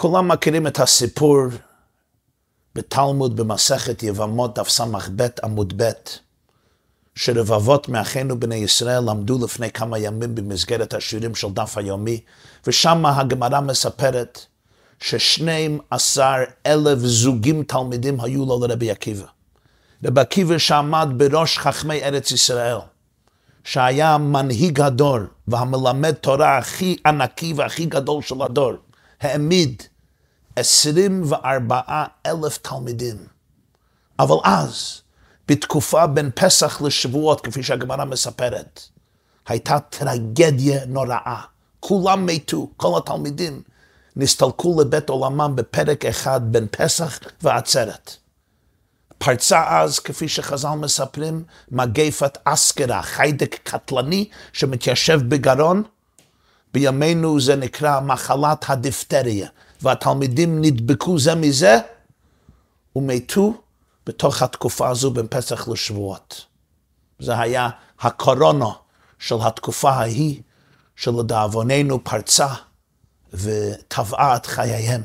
כולם מכירים את הסיפור בתלמוד במסכת יבמות דף ס"ב עמוד ב', שרבבות מאחינו בני ישראל למדו לפני כמה ימים במסגרת השירים של דף היומי, ושם הגמרא מספרת ששנים עשר אלף זוגים תלמידים היו לו לרבי עקיבא. רבי עקיבא שעמד בראש חכמי ארץ ישראל, שהיה מנהיג הדור והמלמד תורה הכי ענקי והכי גדול של הדור, העמיד 24 אלף תלמידים. אבל אז, בתקופה בין פסח לשבועות, כפי שהגמרא מספרת, הייתה טרגדיה נוראה. כולם מתו, כל התלמידים נסתלקו לבית עולמם בפרק אחד בין פסח ועצרת. פרצה אז, כפי שחז"ל מספרים, מגפת אסקרה, חיידק קטלני שמתיישב בגרון. בימינו זה נקרא מחלת הדיפטריה, והתלמידים נדבקו זה מזה ומתו בתוך התקופה הזו בין פסח לשבועות. זה היה הקורונה של התקופה ההיא, שלדאבוננו פרצה וטבעה את חייהם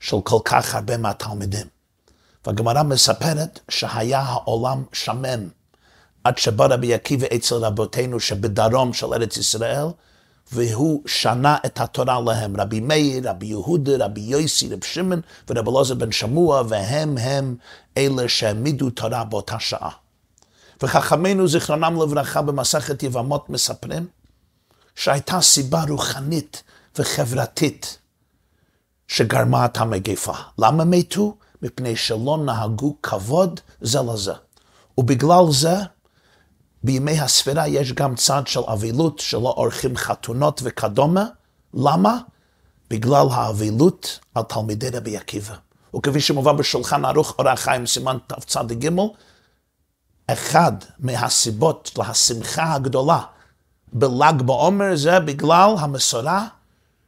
של כל כך הרבה מהתלמידים. והגמרא מספרת שהיה העולם שמם עד שבא רבי עקיבא אצל רבותינו שבדרום של ארץ ישראל, והוא שנה את התורה להם, רבי מאיר, רבי יהודה, רבי יוסי, רבי שמעון ורבי אלעזר בן שמוע, והם הם אלה שהעמידו תורה באותה שעה. וחכמינו זיכרונם לברכה במסכת יבמות מספרים שהייתה סיבה רוחנית וחברתית שגרמה את המגפה. למה מתו? מפני שלא נהגו כבוד זה לזה. ובגלל זה, בימי הספירה יש גם צד של אבילות, שלא עורכים חתונות וכדומה. למה? בגלל האבילות על תלמידי רבי עקיבא. וכפי שמובא בשולחן ערוך אור החיים סימן תצ"ג, אחד מהסיבות להשמחה הגדולה בל"ג בעומר זה בגלל המסורה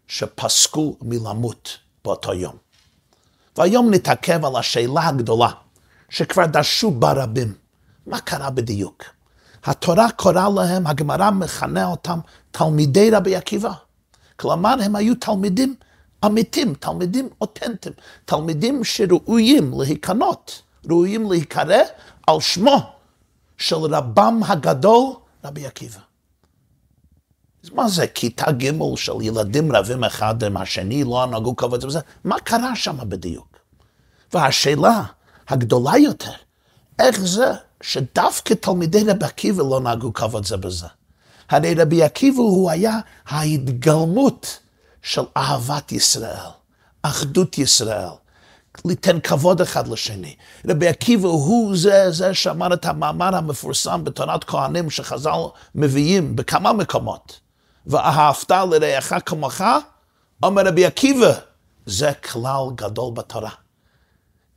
שפסקו מלמות באותו יום. והיום נתעכב על השאלה הגדולה, שכבר דרשו בה רבים, מה קרה בדיוק? התורה קוראה להם, הגמרא מכנה אותם תלמידי רבי עקיבא. כלומר, הם היו תלמידים אמיתים, תלמידים אותנטיים, תלמידים שראויים להיכנות, ראויים להיקרא על שמו של רבם הגדול, רבי עקיבא. אז מה זה, כיתה ג' של ילדים רבים אחד עם השני, לא נהגו כבוד וזה? מה קרה שם בדיוק? והשאלה הגדולה יותר, איך זה שדווקא תלמידי רבי עקיבא לא נהגו כבוד זה בזה? הרי רבי עקיבא הוא היה ההתגלמות של אהבת ישראל, אחדות ישראל. ליתן כבוד אחד לשני. רבי עקיבא הוא זה, זה שאמר את המאמר המפורסם בתורת כהנים שחז"ל מביאים בכמה מקומות. ואהבת לרעך כמוך, אומר רבי עקיבא, זה כלל גדול בתורה.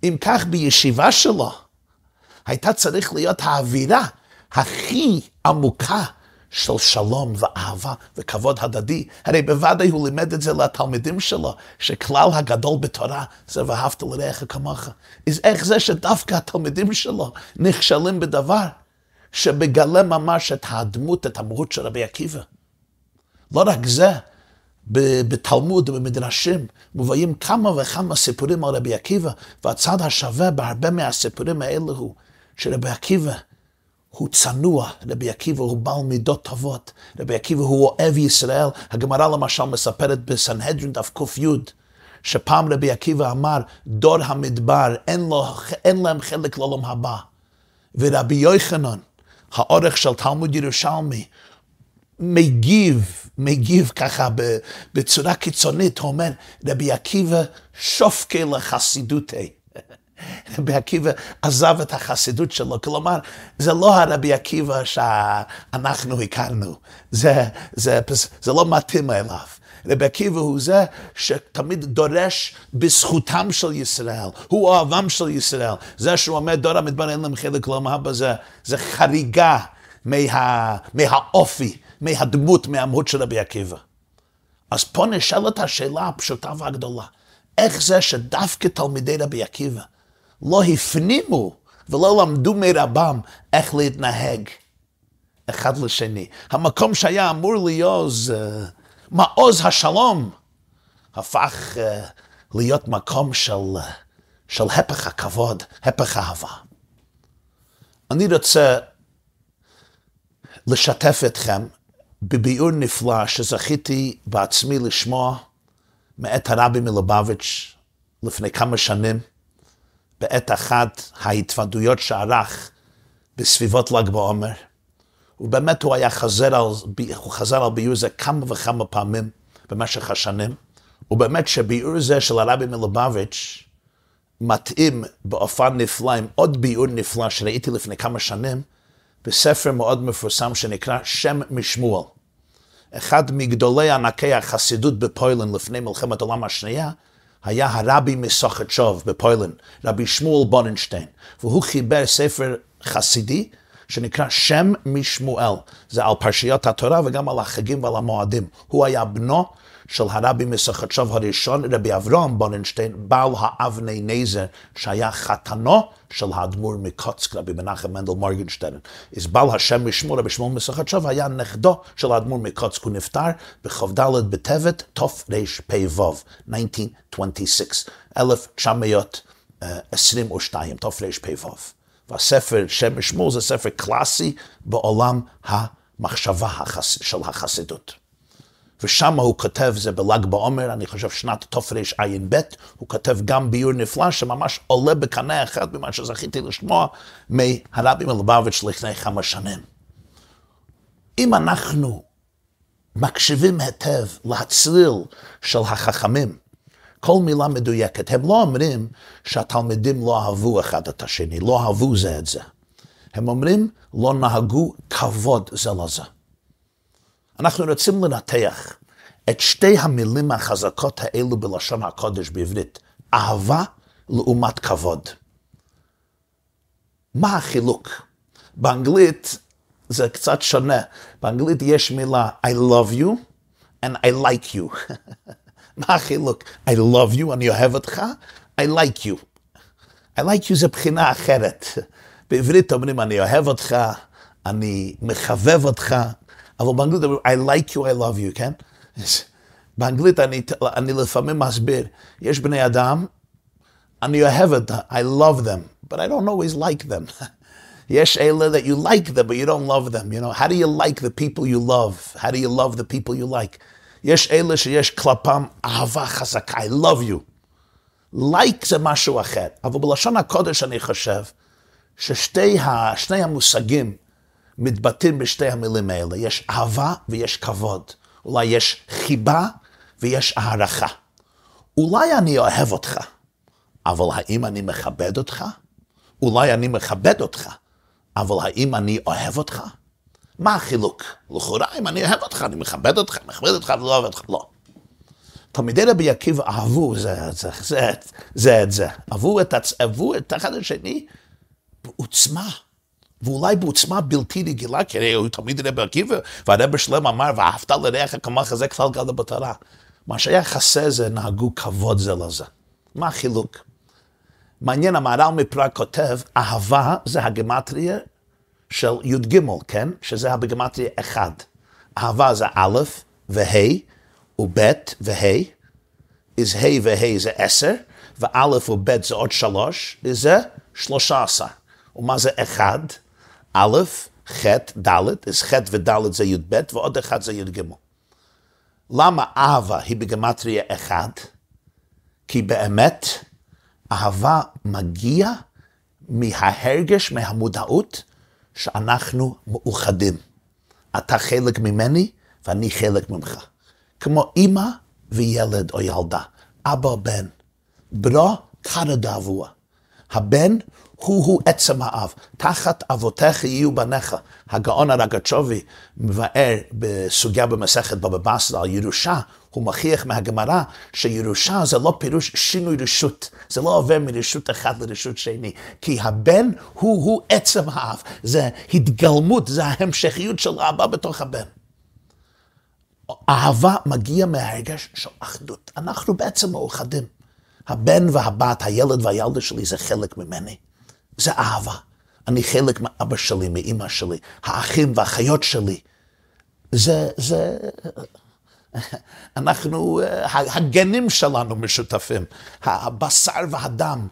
אם כך בישיבה שלו, הייתה צריך להיות האווירה הכי עמוקה של שלום ואהבה וכבוד הדדי. הרי בוודאי הוא לימד את זה לתלמידים שלו, שכלל הגדול בתורה זה ואהבת לרעך כמוך. אז איך זה שדווקא התלמידים שלו נכשלים בדבר שמגלה ממש את הדמות, את המהות של רבי עקיבא? לא רק זה, בתלמוד ובמדרשים מובאים כמה וכמה סיפורים על רבי עקיבא, והצד השווה בהרבה מהסיפורים האלה הוא שרבי עקיבא הוא צנוע, רבי עקיבא הוא בעל מידות טובות, רבי עקיבא הוא אוהב ישראל. הגמרא למשל מספרת בסנהדרין דף ק"י, שפעם רבי עקיבא אמר, דור המדבר, אין, לו, אין להם חלק לעולם הבא. ורבי יוחנן, האורך של תלמוד ירושלמי, מגיב, מגיב ככה בצורה קיצונית, הוא אומר, רבי עקיבא שופקי לחסידותי. רבי עקיבא עזב את החסידות שלו, כלומר, זה לא הרבי עקיבא שאנחנו הכרנו, זה, זה, זה לא מתאים אליו. רבי עקיבא הוא זה שתמיד דורש בזכותם של ישראל, הוא אוהבם של ישראל. זה שהוא אומר דור המדבר אין להם חלק לא מהבה, זה, זה חריגה מה, מהאופי, מהדמות, מהמהות של רבי עקיבא. אז פה נשאלת השאלה הפשוטה והגדולה, איך זה שדווקא תלמידי רבי עקיבא לא הפנימו ולא למדו מרבם איך להתנהג אחד לשני. המקום שהיה אמור להיות uh, מעוז השלום, הפך uh, להיות מקום של, של הפך הכבוד, הפך האהבה. אני רוצה לשתף אתכם בביאור נפלא שזכיתי בעצמי לשמוע מאת הרבי מלובביץ' לפני כמה שנים, בעת אחת ההתוודויות שערך בסביבות ל"ג בעומר. ובאמת הוא היה חזר על, הוא חזר על ביאור זה כמה וכמה פעמים במשך השנים. ובאמת שביאור זה של הרבי מלובביץ' מתאים באופן נפלא עם עוד ביאור נפלא שראיתי לפני כמה שנים בספר מאוד מפורסם שנקרא שם משמואל. אחד מגדולי ענקי החסידות בפוילן לפני מלחמת העולם השנייה היה הרבי מסוכתשוב בפוילן, רבי שמואל בוננשטיין, והוא חיבר ספר חסידי שנקרא שם משמואל. זה על פרשיות התורה וגם על החגים ועל המועדים. הוא היה בנו של הרבי מסכתשוב הראשון, רבי אברהם בוננשטיין, בעל האבני נזר, שהיה חתנו של האדמו"ר מקוצק, רבי מנחם מנדל מורגנשטיין. אז בעל השם משמו, רבי שמואל מסכתשוב, היה נכדו של האדמו"ר מקוצק, הוא נפטר בכ"ד בטבת תרפ"ו, 1926, 1922, תרפ"ו. והספר שם משמואל זה ספר קלאסי בעולם המחשבה של החסידות. ושם הוא כותב, זה בל"ג בעומר, אני חושב שנת תרע"ב, הוא כותב גם ביור נפלא שממש עולה בקנה אחד במה שזכיתי לשמוע מהרבי מלובביץ' לפני כמה שנים. אם אנחנו מקשיבים היטב לצליל של החכמים, כל מילה מדויקת, הם לא אומרים שהתלמידים לא אהבו אחד את השני, לא אהבו זה את זה. הם אומרים, לא נהגו כבוד זה לזה. אנחנו רוצים לנתח את שתי המילים החזקות האלו בלשון הקודש בעברית, אהבה לעומת כבוד. מה החילוק? באנגלית זה קצת שונה. באנגלית יש מילה I love you and I like you. מה החילוק? I love you, אני אוהב אותך, I like you. I like you זה בחינה אחרת. בעברית אומרים אני אוהב אותך, אני מחבב אותך, אבל באנגלית אומרים, I like you, I love you, כן? באנגלית אני, אני לפעמים מסביר, יש בני אדם, אני אוהב אותם, I love them, but I don't always like them. יש אלה that you like them, but you don't love them, you know? How do you like the people you love? How do you love the people you like? יש אלה שיש כלפם אהבה חזקה, I love you. like זה משהו אחר, אבל בלשון הקודש אני חושב ששני המושגים מתבטאים בשתי המילים האלה. יש אהבה ויש כבוד. אולי יש חיבה ויש הערכה. אולי אני אוהב אותך, אבל האם אני מכבד אותך? אולי אני מכבד אותך, אבל האם אני אוהב אותך? מה החילוק? לכאורה, אם אני אוהב אותך, אני מכבד אותך, מכבד אותך ולא אוהב אותך. לא. תלמידי רבי עקיבא אהבו זה את זה, זה, זה את זה. אהבו את, אהבו את אחד השני בעוצמה. ואולי בעוצמה בלתי רגילה, כי הרי הוא תמיד רבי עקיבא, והרבי שלם אמר, ואהבת לרעך כמוך זה כלל גדול בתורה. מה שהיה חסר זה נהגו כבוד זה לזה. מה החילוק? מעניין, המהר"ל מפראג כותב, אהבה זה הגמטריה של י"ג, כן? שזה בגמטריה אחד. אהבה זה א' וה' וב' וה', אז ה' וה' זה עשר, וא' וב' זה עוד שלוש, זה שלושה עשר. ומה זה אחד? א', ח', ד', אז ח' וד' זה י"ב, ועוד אחד זה י"ג. למה אהבה היא בגמטריה אחד? כי באמת אהבה מגיע מההרגש, מהמודעות, שאנחנו מאוחדים. אתה חלק ממני ואני חלק ממך. כמו אימא וילד או ילדה, אבא או בן. ברו קרא דאבוה. הבן הוא-הוא עצם האב. תחת אבותיך יהיו בניך. הגאון הרגצ'ובי מבאר בסוגיה במסכת בבא בסרה על ירושה, הוא מכריח מהגמרא שירושה זה לא פירוש שינוי רשות, זה לא עובר מרשות אחת לרשות שני, כי הבן הוא-הוא עצם האב, זה התגלמות, זה ההמשכיות של האבא בתוך הבן. אהבה מגיעה מהרגש של אחדות. אנחנו בעצם מאוחדים. הבן והבת, הילד והילדה שלי זה חלק ממני. זה אהבה. אני חלק מאבא שלי, מאימא שלי, האחים והאחיות שלי. זה, זה, אנחנו, הגנים שלנו משותפים, הבשר והדם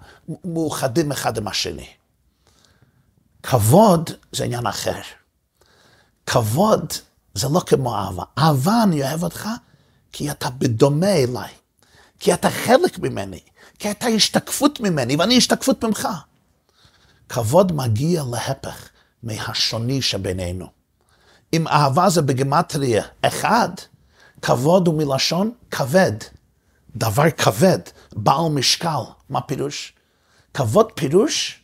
מאוחדים אחד עם השני. כבוד זה עניין אחר. כבוד זה לא כמו אהבה. אהבה, אני אוהב אותך כי אתה בדומה אליי, כי אתה חלק ממני, כי אתה השתקפות ממני ואני השתקפות ממך. כבוד מגיע להפך מהשוני שבינינו. אם אהבה זה בגמטריה אחד, כבוד הוא מלשון כבד. דבר כבד, בעל משקל. מה פירוש? כבוד פירוש,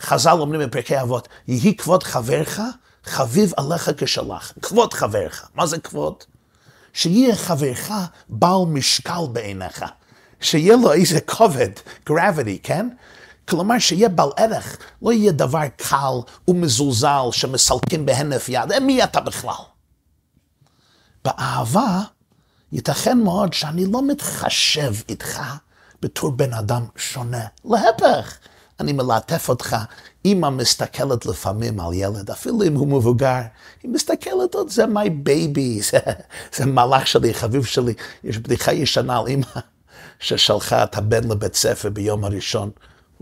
חז"ל אומרים בפרקי אבות, יהי כבוד חברך, חביב עליך כשלח. כבוד חברך. מה זה כבוד? שיהיה חברך בעל משקל בעיניך. שיהיה לו איזה כובד, gravity, כן? כלומר שיהיה בעל ערך, לא יהיה דבר קל ומזולזל שמסלקים בהנף יד, אה, מי אתה בכלל? באהבה, ייתכן מאוד שאני לא מתחשב איתך בתור בן אדם שונה. להפך, אני מלטף אותך. אמא מסתכלת לפעמים על ילד, אפילו אם הוא מבוגר, היא מסתכלת עוד, זה my baby, זה, זה מלאך שלי, חביב שלי. יש בדיחה ישנה על אמא ששלחה את הבן לבית ספר ביום הראשון.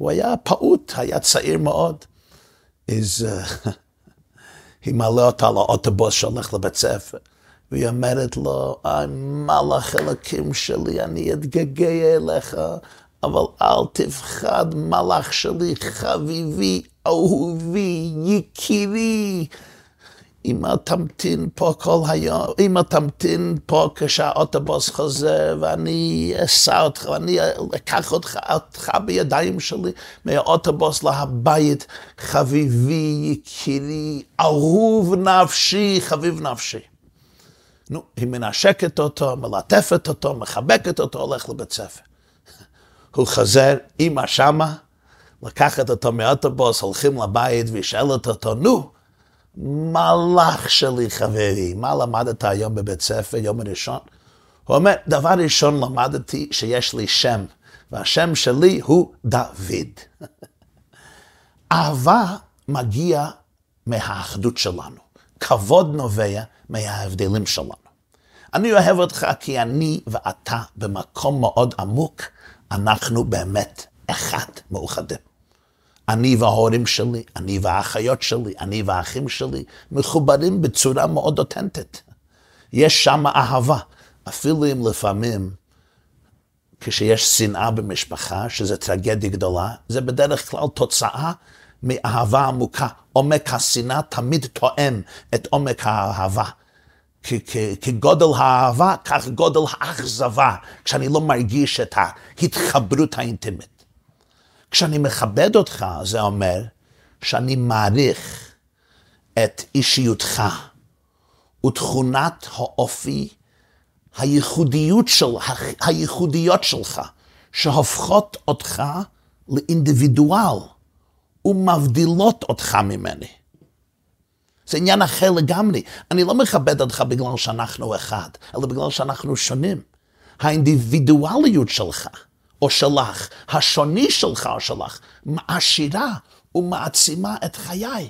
הוא היה פעוט, היה צעיר מאוד. אז uh, היא מעלה אותה לאוטובוס שהולך לבית ספר. והיא אומרת לו, מלאך אלוקים שלי, אני אתגעגע אליך, אבל אל תפחד, מלאך שלי, חביבי, אהובי, יקירי. אמא תמתין פה כל היום, אמא תמתין פה כשהאוטובוס חוזר, ואני אסע אותך, ואני אקח אותך, אותך בידיים שלי מהאוטובוס להבית, חביבי, יקירי, אהוב נפשי, חביב נפשי. נו, היא מנשקת אותו, מלטפת אותו, מחבקת אותו, הולך לבית ספר. הוא חוזר, אמא שמה, לקחת אותו מאוטובוס, הולכים לבית, והיא שואלת אותו, נו, מלאך שלי חברי, מה למדת היום בבית ספר, יום הראשון? הוא אומר, דבר ראשון למדתי שיש לי שם, והשם שלי הוא דוד. אהבה מגיע מהאחדות שלנו, כבוד נובע מההבדלים שלנו. אני אוהב אותך כי אני ואתה במקום מאוד עמוק, אנחנו באמת אחד מאוחדים. אני וההורים שלי, אני והאחיות שלי, אני והאחים שלי, מחוברים בצורה מאוד אותנטית. יש שם אהבה, אפילו אם לפעמים, כשיש שנאה במשפחה, שזו טרגדיה גדולה, זה בדרך כלל תוצאה מאהבה עמוקה. עומק השנאה תמיד תואם את עומק האהבה. כגודל האהבה, כך גודל האכזבה, כשאני לא מרגיש את ההתחברות האינטימית. כשאני מכבד אותך, זה אומר שאני מעריך את אישיותך ותכונת האופי, הייחודיות של, הייחודיות שלך, שהופכות אותך לאינדיבידואל ומבדילות אותך ממני. זה עניין אחר לגמרי. אני לא מכבד אותך בגלל שאנחנו אחד, אלא בגלל שאנחנו שונים. האינדיבידואליות שלך, או שלך, השוני שלך או שלך, מעשירה ומעצימה את חיי.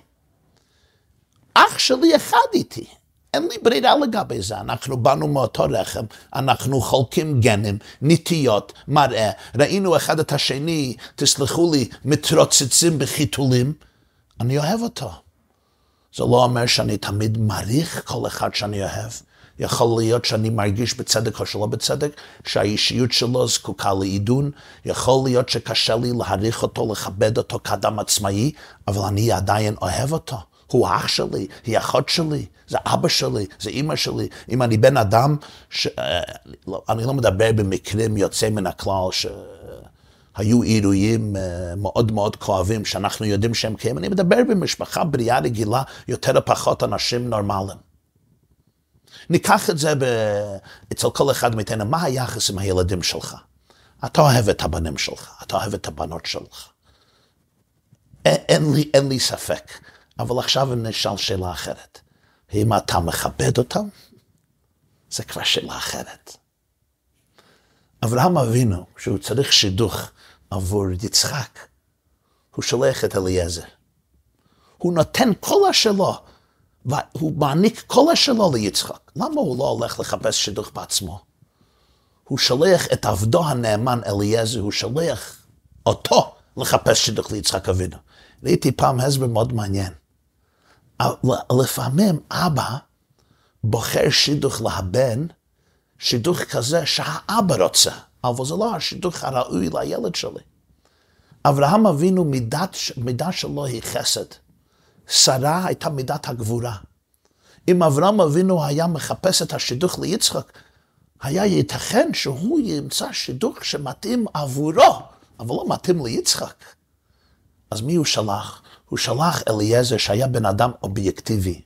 אח שלי אחד איתי. אין לי ברירה לגבי זה, אנחנו באנו מאותו רחם, אנחנו חולקים גנים, נטיות, מראה, ראינו אחד את השני, תסלחו לי, מתרוצצים בחיתולים, אני אוהב אותו. זה לא אומר שאני תמיד מעריך כל אחד שאני אוהב. יכול להיות שאני מרגיש בצדק או שלא בצדק, שהאישיות שלו זקוקה לעידון. יכול להיות שקשה לי להעריך אותו, לכבד אותו כאדם עצמאי, אבל אני עדיין אוהב אותו. הוא אח שלי, היא אחות שלי, זה אבא שלי, זה אימא שלי. אם אני בן אדם, ש... אה, לא, אני לא מדבר במקרים יוצאי מן הכלל, ש... היו אירועים אה, מאוד מאוד כואבים שאנחנו יודעים שהם קיימים. אני מדבר במשפחה בריאה רגילה, יותר או פחות אנשים נורמליים. ניקח את זה ב... אצל כל אחד מאיתנו, מה היחס עם הילדים שלך? אתה אוהב את הבנים שלך, אתה אוהב את הבנות שלך. אין, לי, אין לי ספק, אבל עכשיו נשאל שאלה אחרת. האם אתה מכבד אותם? זה כבר שאלה אחרת. אברהם אבינו, שהוא צריך שידוך עבור יצחק, הוא שולח את אליעזר. הוא נותן כל השלו, והוא מעניק כל השלו ליצחק. למה הוא לא הולך לחפש שידוך בעצמו? הוא שולח את עבדו הנאמן אליעזר, הוא שולח אותו לחפש שידוך ליצחק אבינו. ראיתי פעם הסבר מאוד מעניין. לפעמים אבא בוחר שידוך לבן, שידוך כזה שהאבא רוצה, אבל זה לא השידוך הראוי לילד שלי. אברהם אבינו, מידה שלו היא חסד. שרה הייתה מידת הגבורה. אם אברהם אבינו היה מחפש את השידוך ליצחק, היה ייתכן שהוא ימצא שידוך שמתאים עבורו, אבל לא מתאים ליצחק. אז מי הוא שלח? הוא שלח אליעזר שהיה בן אדם אובייקטיבי.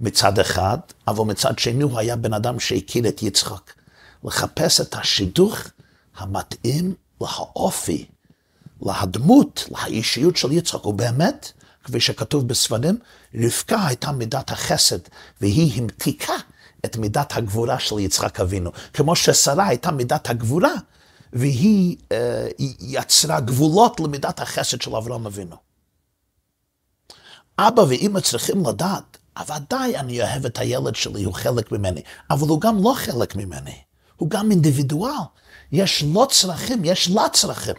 מצד אחד, אבל מצד שני הוא היה בן אדם שהכיר את יצחק. לחפש את השידוך המתאים להאופי, להדמות, לאישיות של יצחק. ובאמת, כפי שכתוב בספרים, רבקה הייתה מידת החסד, והיא המתיקה את מידת הגבורה של יצחק אבינו. כמו ששרה הייתה מידת הגבורה, והיא אה, יצרה גבולות למידת החסד של אברהם אבינו. אבא ואימא צריכים לדעת, ודאי אני אוהב את הילד שלי, הוא חלק ממני, אבל הוא גם לא חלק ממני, הוא גם אינדיבידואל. יש לו צרכים, יש לה צרכים.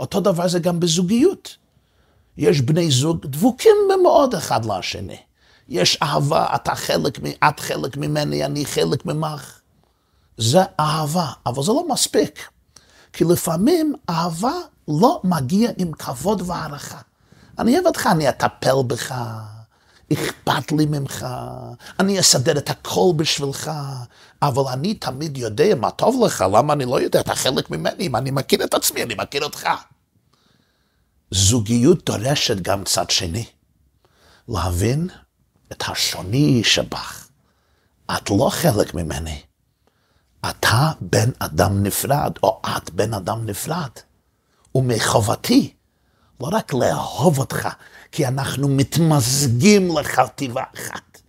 אותו דבר זה גם בזוגיות. יש בני זוג דבוקים מאוד אחד לשני. יש אהבה, אתה חלק, את חלק ממני, אני חלק ממך. זה אהבה, אבל זה לא מספיק. כי לפעמים אהבה לא מגיע עם כבוד והערכה. אני אוהב אותך, אני אטפל בך, אכפת לי ממך, אני אסדר את הכל בשבילך, אבל אני תמיד יודע מה טוב לך, למה אני לא יודע? אתה חלק ממני, אם אני מכיר את עצמי, אני מכיר אותך. זוגיות דורשת גם צד שני. להבין את השוני שבך. את לא חלק ממני. אתה בן אדם נפרד, או את בן אדם נפרד. ומחובתי, לא רק לאהוב אותך, כי אנחנו מתמזגים לחטיבה אחת.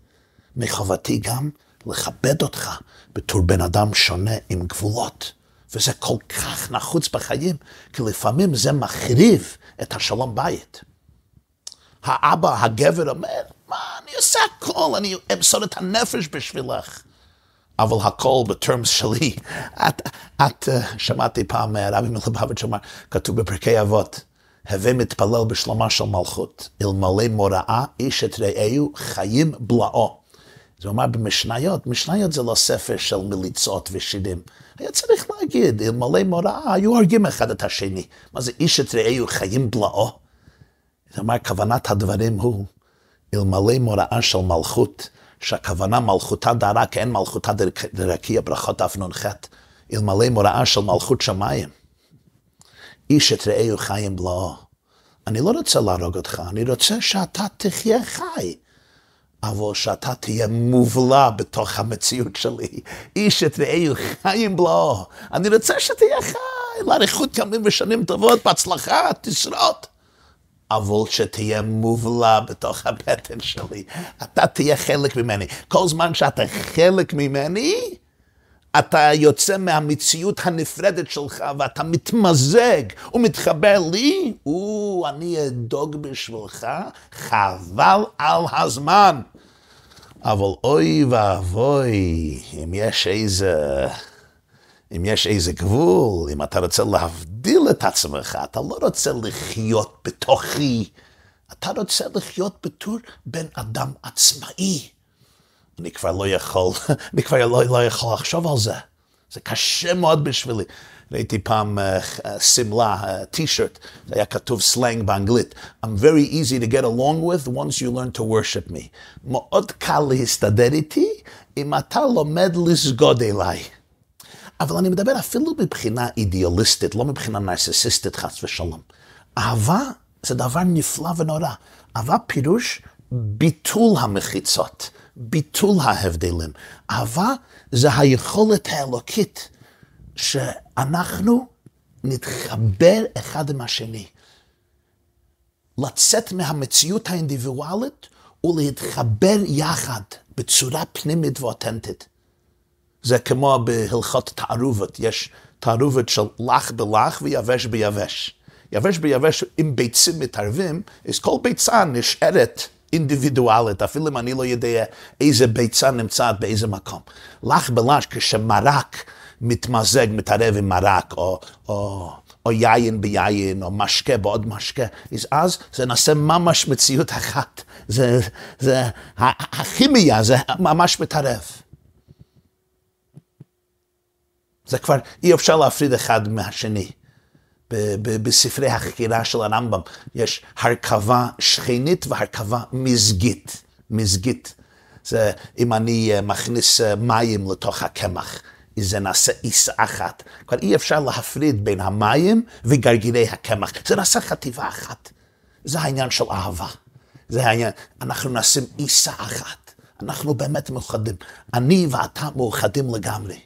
מחובתי גם לכבד אותך בתור בן אדם שונה עם גבולות. וזה כל כך נחוץ בחיים, כי לפעמים זה מחריב את השלום בית. האבא, הגבר אומר, מה, אני עושה הכל, אני אמסור את הנפש בשבילך. אבל הכל בטרמס שלי. את, את uh, שמעתי פעם רבי מלובביץ' אמר, כתוב בפרקי אבות, הווה מתפלל בשלומה של מלכות, אלמלא מוראה איש את רעהו חיים בלעו. זה אומר במשניות, משניות זה לא ספר של מליצות ושירים. היה צריך להגיד, אלמלא מוראה, היו הורגים אחד את השני. מה זה איש את רעהו חיים בלעו? אומרת, כוונת הדברים הוא, אלמלא מוראה של מלכות, שהכוונה מלכותה דרה, כי אין מלכותה דרקיע, ברכות אף נ"ח, אלמלא מוראה של מלכות שמיים. איש את רעהו חיים בלעו. אני לא רוצה להרוג אותך, אני רוצה שאתה תחיה חי. אבל שאתה תהיה מובלע בתוך המציאות שלי. איש את רעהו חיים בלעו. אני רוצה שתהיה חי, לאריכות ימים ושנים טובות, בהצלחה, תשרוד. אבל שתהיה מובלע בתוך הבטן שלי. אתה תהיה חלק ממני. כל זמן שאתה חלק ממני, אתה יוצא מהמציאות הנפרדת שלך ואתה מתמזג ומתחבר לי, או, אני אדוג בשבילך, חבל על הזמן. אבל אוי ואבוי, אם יש איזה... אם יש איזה גבול, אם אתה רוצה להבדיל את עצמך, אתה לא רוצה לחיות בתוכי, אתה רוצה לחיות בתור בן אדם עצמאי. אני כבר לא יכול, אני כבר לא, לא יכול לחשוב על זה. זה קשה מאוד בשבילי. ראיתי פעם שמלה, uh, טי-שירט, uh, זה היה כתוב סלנג באנגלית. I'm very easy to get along with once you learn to worship me. מאוד קל להסתדר איתי אם אתה לומד לסגוד אליי. אבל אני מדבר אפילו מבחינה אידיאליסטית, לא מבחינה נרסיסיסטית, חס ושלום. אהבה זה דבר נפלא ונורא. אהבה פירוש ביטול המחיצות, ביטול ההבדלים. אהבה זה היכולת האלוקית שאנחנו נתחבר אחד עם השני. לצאת מהמציאות האינדיבידואלית ולהתחבר יחד בצורה פנימית ואותנטית. זה כמו בהלכות תערובת, יש תערובת של לח בלח ויבש ביבש. יבש ביבש, אם ביצים מתערבים, אז כל ביצה נשארת אינדיבידואלית, אפילו אם אני לא יודע איזה ביצה נמצאת באיזה מקום. לך בלש, כשמרק מתמזג, מתערב עם מרק, או, או, או יין ביין, או משקה בעוד משקה, אז זה נעשה ממש מציאות אחת. זה, זה, הכימיה זה ממש מתערב. זה כבר, אי אפשר להפריד אחד מהשני. בספרי החקירה של הרמב"ם יש הרכבה שכנית והרכבה מזגית. מזגית. זה אם אני אה, מכניס אה, מים לתוך הקמח, זה נעשה עיסה אחת. כבר אי אפשר להפריד בין המים וגרגירי הקמח. זה נעשה חטיבה אחת. זה העניין של אהבה. זה העניין, אנחנו נשים עיסה אחת. אנחנו באמת מאוחדים. אני ואתה מאוחדים לגמרי.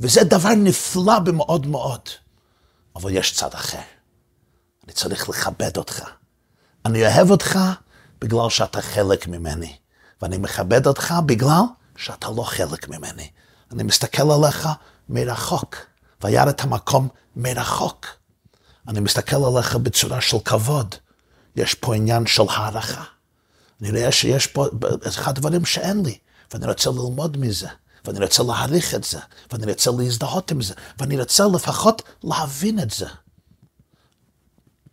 וזה דבר נפלא במאוד מאוד. אבל יש צד אחר. אני צריך לכבד אותך. אני אוהב אותך בגלל שאתה חלק ממני, ואני מכבד אותך בגלל שאתה לא חלק ממני. אני מסתכל עליך מרחוק, וירא את המקום מרחוק. אני מסתכל עליך בצורה של כבוד. יש פה עניין של הערכה. אני רואה שיש פה אחד הדברים שאין לי, ואני רוצה ללמוד מזה. ואני רוצה להעריך את זה, ואני רוצה להזדהות עם זה, ואני רוצה לפחות להבין את זה.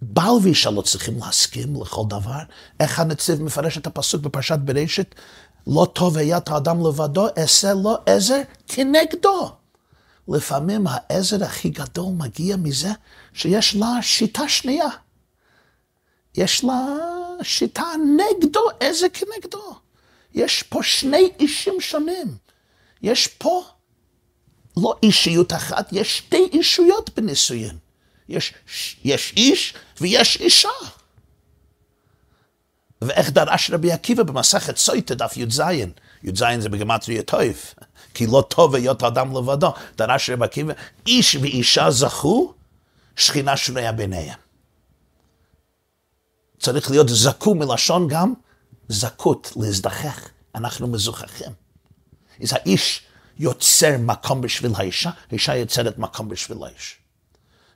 בעל ואישה לא צריכים להסכים לכל דבר. איך הנציב מפרש את הפסוק בפרשת בראשית? לא טוב היות האדם לבדו, אעשה לו עזר כנגדו. לפעמים העזר הכי גדול מגיע מזה שיש לה שיטה שנייה. יש לה שיטה נגדו, עזר כנגדו. יש פה שני אישים שונים. יש פה לא אישיות אחת, יש שתי אישויות בנישואין. יש, יש איש ויש אישה. ואיך דרש רבי עקיבא במסכת סויטה, דף י"ז, י"ז זה בגמטריה טוב, כי לא טוב היות האדם לבדו, דרש רבי עקיבא, איש ואישה זכו, שכינה שרויה ביניהם. צריך להיות זכו מלשון גם זכות, להזדחך, אנחנו מזוכחים. אז האיש יוצר מקום בשביל האישה, האישה יוצרת מקום בשביל האיש.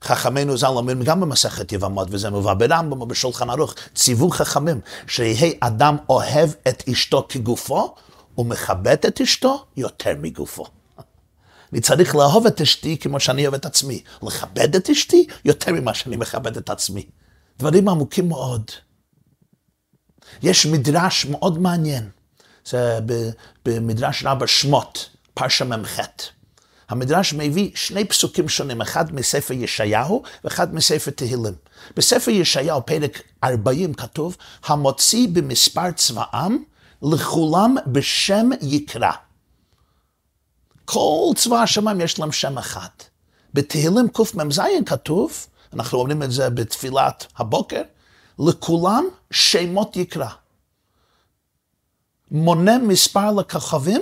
חכמינו ז"ל אומרים גם במסכת יבמות, וזה מובא ברמב"ם ובשולחן ערוך, ציוו חכמים, שיהא אדם אוהב את אשתו כגופו, ומכבד את אשתו יותר מגופו. אני צריך לאהוב את אשתי כמו שאני אוהב את עצמי, לכבד את אשתי יותר ממה שאני מכבד את עצמי. דברים עמוקים מאוד. יש מדרש מאוד מעניין. זה במדרש רבה שמות, פרשה מ"ח. המדרש מביא שני פסוקים שונים, אחד מספר ישעיהו ואחד מספר תהילים. בספר ישעיהו, פרק 40, כתוב, המוציא במספר צבאם, לכולם בשם יקרא. כל צבא השמיים יש להם שם אחד. בתהילים קמ"ז כתוב, אנחנו אומרים את זה בתפילת הבוקר, לכולם שמות יקרא. מונה מספר לכוכבים,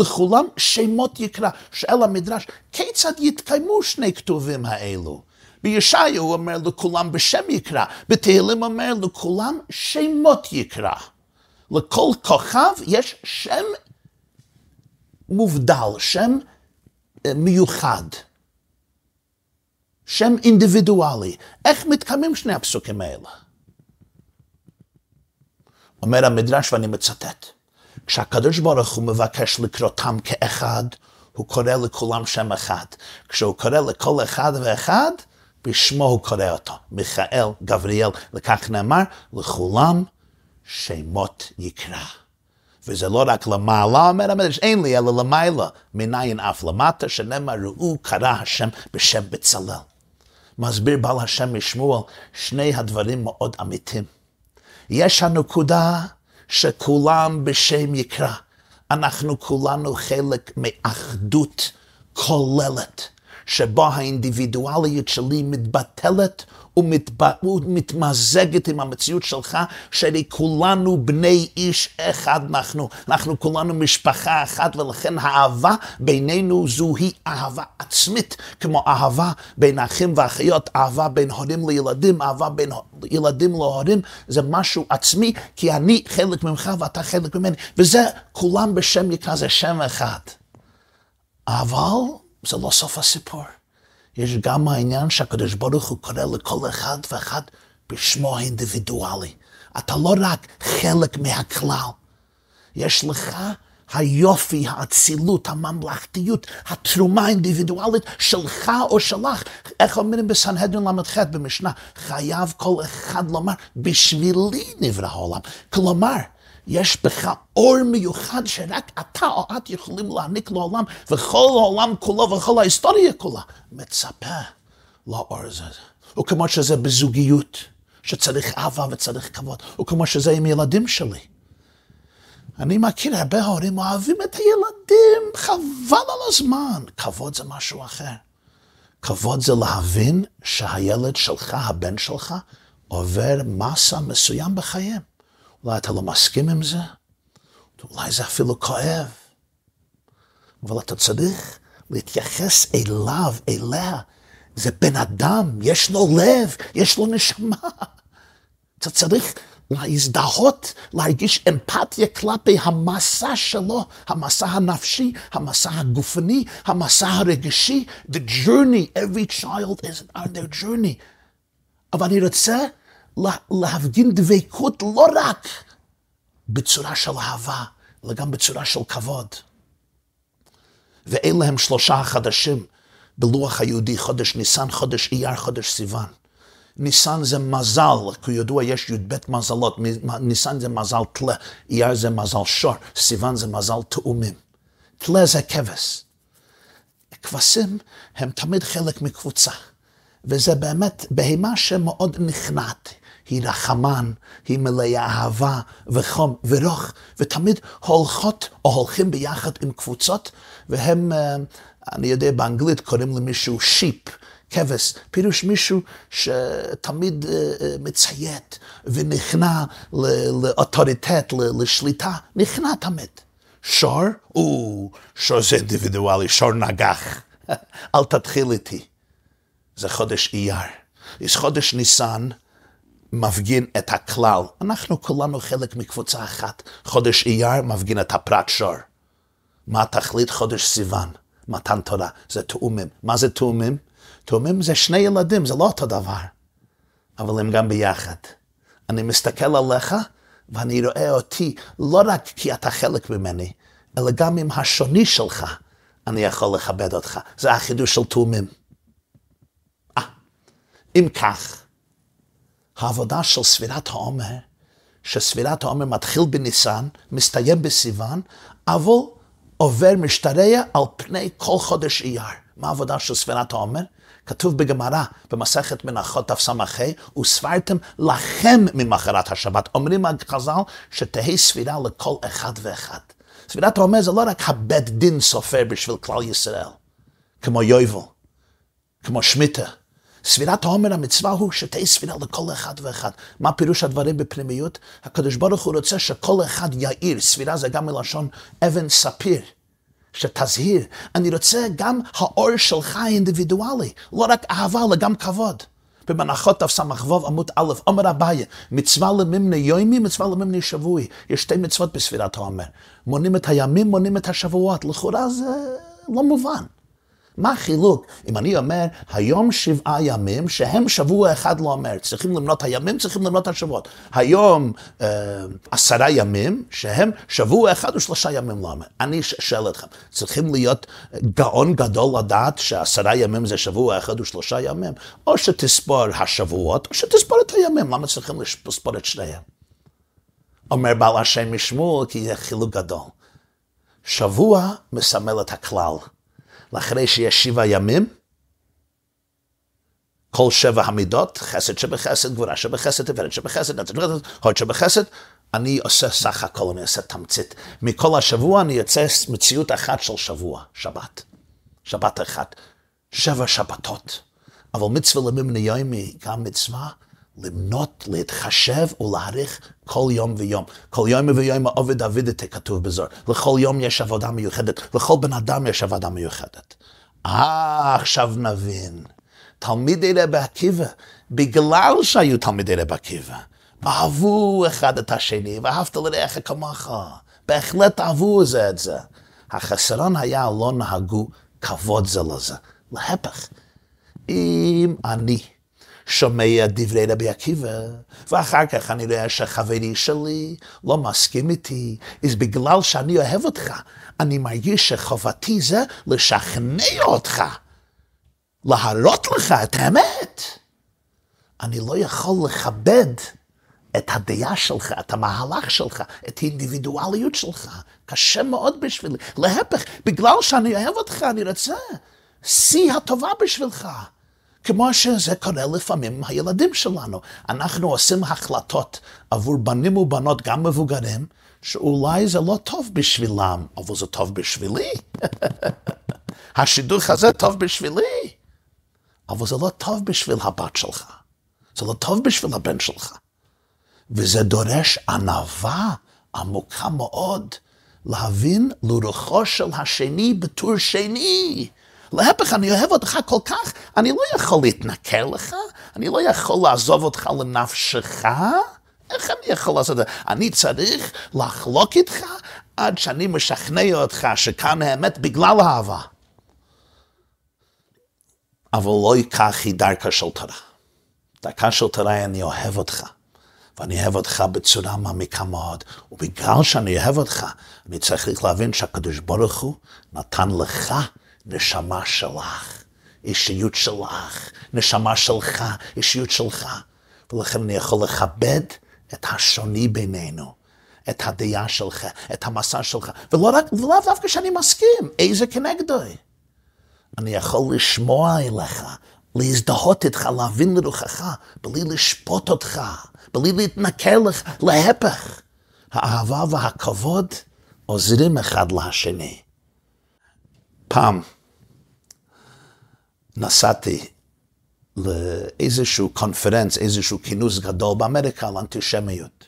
לכולם שמות יקרא. שאל המדרש, כיצד יתקיימו שני כתובים האלו? בישעיה הוא אומר לכולם בשם יקרא, בתהילים אומר לכולם שמות יקרא. לכל כוכב יש שם מובדל, שם אה, מיוחד, שם אינדיבידואלי. איך מתקיימים שני הפסוקים האלה? אומר המדרש, ואני מצטט, כשהקדוש ברוך הוא מבקש לקרותם כאחד, הוא קורא לכולם שם אחד. כשהוא קורא לכל אחד ואחד, בשמו הוא קורא אותו. מיכאל, גבריאל, לכך נאמר, לכולם שמות יקרא. וזה לא רק למעלה, אומר המדרש, אין לי אלא למעלה, מניין אף למטה, שנאמר, ראו קרא השם בשם בצלאל. מסביר בעל השם משמואל, שני הדברים מאוד אמיתים. יש הנקודה שכולם בשם יקרא. אנחנו כולנו חלק מאחדות כוללת, שבו האינדיבידואליות שלי מתבטלת ומתמזגת עם המציאות שלך, שהרי כולנו בני איש אחד אנחנו, אנחנו כולנו משפחה אחת, ולכן האהבה בינינו זוהי אהבה עצמית, כמו אהבה בין אחים ואחיות, אהבה בין הורים לילדים, אהבה בין ילדים להורים, זה משהו עצמי, כי אני חלק ממך ואתה חלק ממני, וזה כולם בשם יקרא, זה שם אחד. אבל זה לא סוף הסיפור. יש גם העניין שהקדוש ברוך הוא קורא לכל אחד ואחד בשמו האינדיבידואלי. אתה לא רק חלק מהכלל. יש לך היופי, האצילות, הממלכתיות, התרומה האינדיבידואלית שלך או שלך. איך אומרים בסנהדרין ל"ח במשנה? חייב כל אחד לומר, בשבילי נברא העולם. כלומר, יש בך אור מיוחד שרק אתה או את יכולים להעניק לעולם, וכל העולם כולו וכל ההיסטוריה כולה מצפה לאור הזה. וכמו שזה בזוגיות, שצריך אהבה וצריך כבוד, וכמו שזה עם ילדים שלי. אני מכיר הרבה הורים אוהבים את הילדים, חבל על הזמן. כבוד זה משהו אחר. כבוד זה להבין שהילד שלך, הבן שלך, עובר מסה מסוים בחיים. אולי אתה לא מסכים עם זה, אולי זה אפילו כואב, אבל אתה צריך להתייחס אליו, אליה. זה בן אדם, יש לו לב, יש לו נשמה. אתה צריך להזדהות, להרגיש אמפתיה כלפי המסע שלו, המסע הנפשי, המסע הגופני, המסע הרגשי, the journey, every child is on their journey. אבל אני רוצה להפגין דבקות לא רק בצורה של אהבה, אלא גם בצורה של כבוד. ואלה הם שלושה החדשים בלוח היהודי, חודש ניסן, חודש אייר, חודש סיוון. ניסן זה מזל, כידוע יש י"ב מזלות, ניסן זה מזל תלה, אייר זה מזל שור, סיוון זה מזל תאומים. תלה זה כבש. כבשים הם תמיד חלק מקבוצה, וזה באמת בהמה שמאוד נכנעת. היא רחמן, היא מלאה אהבה וחום ורוך, ותמיד הולכות או הולכים ביחד עם קבוצות, והם, אה, אני יודע, באנגלית קוראים למישהו שיפ, כבש, פירוש מישהו שתמיד אה, אה, מציית ונכנע לאוטוריטט, לשליטה, נכנע תמיד. שור, או, שור זה אינדיבידואלי, שור נגח. אל תתחיל איתי. זה חודש אייר. יש חודש ניסן, מפגין את הכלל. אנחנו כולנו חלק מקבוצה אחת. חודש אייר מפגין את הפרט שור. מה תכלית חודש סיוון? מתן תורה. זה תאומים. מה זה תאומים? תאומים זה שני ילדים, זה לא אותו דבר. אבל הם גם ביחד. אני מסתכל עליך ואני רואה אותי לא רק כי אתה חלק ממני, אלא גם עם השוני שלך אני יכול לכבד אותך. זה החידוש של תאומים. אה, אם כך, העבודה של ספירת העומר, שספירת העומר מתחיל בניסן, מסתיים בסיוון, אבל עובר משתרע על פני כל חודש אייר. מה העבודה של ספירת העומר? כתוב בגמרא, במסכת מנחות תס"ה, וספרתם לכם ממחרת השבת. אומרים חז"ל שתהא ספירה לכל אחד ואחד. ספירת העומר זה לא רק הבית דין סופר בשביל כלל ישראל, כמו יובל, כמו שמיטה. ספירת העומר המצווה הוא שתהא ספירה לכל אחד ואחד. מה פירוש הדברים בפנימיות? הקדוש ברוך הוא רוצה שכל אחד יאיר, ספירה זה גם מלשון אבן ספיר. שתזהיר, אני רוצה גם האור שלך האינדיבידואלי, לא רק אהבה, אלא גם כבוד. במנחות תס"ו עמוד א', עומר אביי, מצווה למימני יומי, מצווה למימני שבועי. יש שתי מצוות בספירת העומר. מונים את הימים, מונים את השבועות. לכאורה זה לא מובן. מה החילוק? אם אני אומר, היום שבעה ימים, שהם שבוע אחד לא אומר, צריכים למנות הימים, צריכים למנות השבועות. היום אה, עשרה ימים, שהם שבוע אחד ושלושה ימים לא אומר. אני שואל אתכם, צריכים להיות גאון גדול לדעת שעשרה ימים זה שבוע אחד ושלושה ימים? או שתספור השבועות, או שתספור את הימים, למה צריכים לספור את שניהם? אומר בעל השם משמואל, כי זה חילוק גדול. שבוע מסמל את הכלל. לאחרי שיש שבעה ימים, כל שבע המידות, חסד שבחסד, גבורה שבחסד, תפארת שבחסד, נצח שבחסד, הוד שבחסד, אני עושה סך הכל, אני עושה תמצית. מכל השבוע אני יוצא מציאות אחת של שבוע, שבת. שבת אחת. שבע שבתות. אבל מצווה למימני יום היא גם מצווה למנות, להתחשב ולהעריך כל יום ויום. כל יום ויום עובד אבידתה כתוב בזור. לכל יום יש עבודה מיוחדת, לכל בן אדם יש עבודה מיוחדת. אה, עכשיו נבין. תלמידי רבי עקיבא, בגלל שהיו תלמידי רבי עקיבא, אהבו אחד את השני, ואהבת לרעך כמוך. בהחלט אהבו זה את זה. החסרון היה לא נהגו כבוד זה לזה. להפך, אם אני שומע דברי רבי עקיבא, ואחר כך אני רואה שחברי שלי לא מסכים איתי, אז בגלל שאני אוהב אותך, אני מרגיש שחובתי זה לשכנע אותך, להראות לך את האמת. אני לא יכול לכבד את הדעה שלך, את המהלך שלך, את האינדיבידואליות שלך. קשה מאוד בשבילי. להפך, בגלל שאני אוהב אותך, אני רוצה שיא הטובה בשבילך. כמו שזה קורה לפעמים עם הילדים שלנו. אנחנו עושים החלטות עבור בנים ובנות, גם מבוגרים, שאולי זה לא טוב בשבילם, אבל זה טוב בשבילי. השידוך הזה טוב בשבילי, אבל זה לא טוב בשביל הבת שלך. זה לא טוב בשביל הבן שלך. וזה דורש ענווה עמוקה מאוד, להבין לרוחו של השני בטור שני. להפך, אני אוהב אותך כל כך, אני לא יכול להתנכר לך, אני לא יכול לעזוב אותך לנפשך. איך אני יכול לעשות את זה? אני צריך לחלוק איתך עד שאני משכנע אותך שכאן האמת בגלל האהבה. אבל לא ייקח היא דרכה של תורה. דרכה של תורה אני אוהב אותך. ואני אוהב אותך בצורה מעמיקה מאוד. ובגלל שאני אוהב אותך, אני צריך להבין שהקדוש ברוך הוא נתן לך נשמה שלך, אישיות שלך, נשמה שלך, אישיות שלך. ולכן אני יכול לכבד את השוני בינינו, את הדעה שלך, את המסע שלך, ולא רק, ולאו דווקא שאני מסכים, איזה כנגדו. אני יכול לשמוע אליך, להזדהות איתך, להבין לרוחך, בלי לשפוט אותך, בלי להתנכר לך, להפך. האהבה והכבוד עוזרים אחד לשני. פעם נסעתי לאיזשהו קונפרנס, איזשהו כינוס גדול באמריקה על אנטישמיות.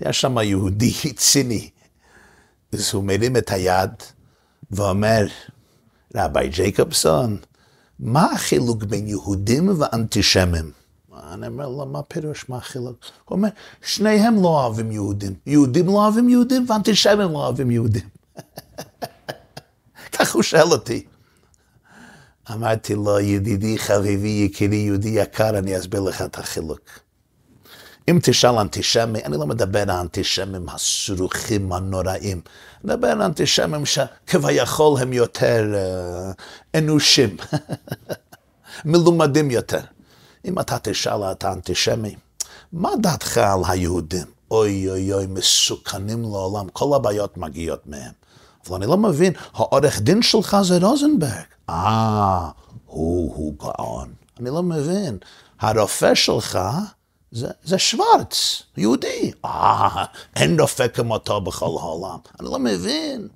היה שם יהודי ציני, אז הוא מרים את היד ואומר, רבי ג'ייקובסון, מה החילוק בין יהודים ואנטישמים? אני אומר לו, מה פירוש, מה החילוק? הוא אומר, שניהם לא אוהבים יהודים. יהודים לא אוהבים יהודים ואנטישמים לא אוהבים יהודים. כך הוא שואל אותי. אמרתי לו, ידידי, חביבי, יקירי, יהודי יקר, אני אסביר לך את החילוק. אם תשאל אנטישמי, אני לא מדבר על האנטישמים הסרוחים, הנוראים. אני מדבר על אנטישמים שכביכול הם יותר uh, אנושים, מלומדים יותר. אם אתה תשאל את האנטישמי, מה דעתך על היהודים? אוי אוי אוי, מסוכנים לעולם, כל הבעיות מגיעות מהם. אבל אני לא מבין, העורך דין שלך זה רוזנברג. אה, הוא, הוא גאון. אני לא מבין. הרופא שלך זה, זה שוורץ, יהודי. אה, אין רופא כמותו בכל העולם. אני לא מבין.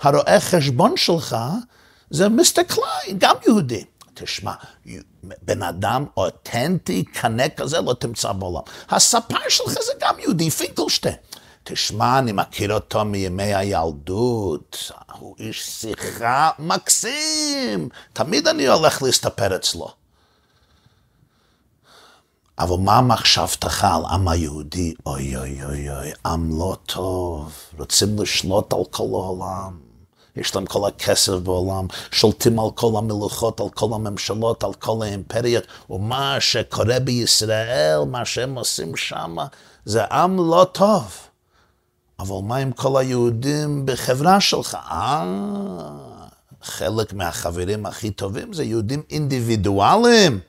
הרואה חשבון שלך זה מיסטר קליין, גם יהודי. תשמע, בן אדם אותנטי, קנה כזה, לא תמצא בעולם. הספר שלך זה גם יהודי, פינקלשטיין. תשמע, אני מכיר אותו מימי הילדות, הוא איש שיחה מקסים, תמיד אני הולך להסתפר אצלו. אבל מה מחשבתך על עם היהודי? אוי אוי אוי אוי, עם לא טוב, רוצים לשלוט על כל העולם. יש להם כל הכסף בעולם, שולטים על כל המלוכות, על כל הממשלות, על כל האימפריות, ומה שקורה בישראל, מה שהם עושים שם, זה עם לא טוב. אבל מה עם כל היהודים בחברה שלך? אה, חלק מהחברים הכי טובים זה יהודים אינדיבידואליים.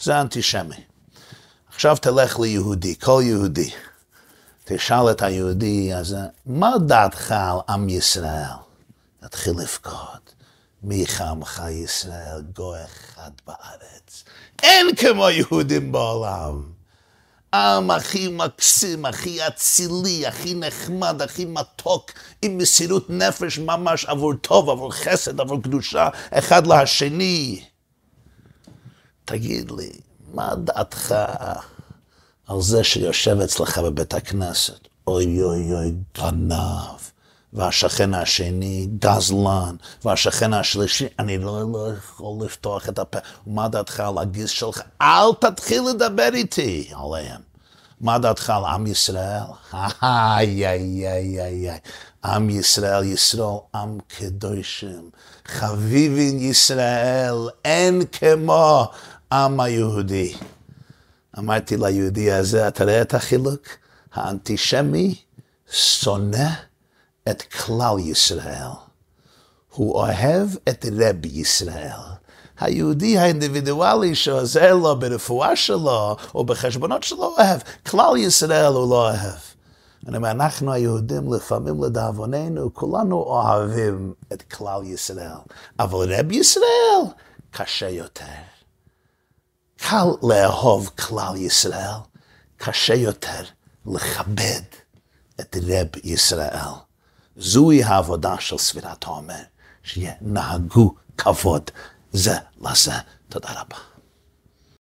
זה אנטישמי. עכשיו תלך ליהודי, כל יהודי. תשאל את היהודי הזה, מה דעתך על עם ישראל? תתחיל לבכות. מי חמך ישראל, גוי אחד בארץ. אין כמו יהודים בעולם. עם הכי מקסים, הכי אצילי, הכי נחמד, הכי מתוק, עם מסירות נפש ממש עבור טוב, עבור חסד, עבור קדושה, אחד לשני. תגיד לי, מה דעתך על זה שיושב אצלך בבית הכנסת? אוי אוי אוי, גנב. והשכן השני גזלן, והשכן השלישי, אני לא, לא יכול לפתוח את הפה. מה דעתך על הגיס שלך? אל תתחיל לדבר איתי עליהם. מה דעתך על עם ישראל? איי, איי, איי, איי, איי. עם ישראל, ישראל, עם קדושים. חביבין ישראל, אין כמו עם היהודי. אמרתי ליהודי הזה, אתה רואה את החילוק? האנטישמי שונא את כלל ישראל. הוא אוהב את רב ישראל. היהודי האינדיבידואלי שעוזר לו ברפואה שלו או בחשבונות שלו אוהב, כלל ישראל הוא לא אוהב. אני אומר, אנחנו היהודים לפעמים לדאבוננו, כולנו אוהבים את כלל ישראל, אבל רב ישראל קשה יותר. קל לאהוב כלל ישראל, קשה יותר לכבד את רב ישראל. זוהי העבודה של ספירת העומר, שינהגו כבוד זה לזה. תודה רבה.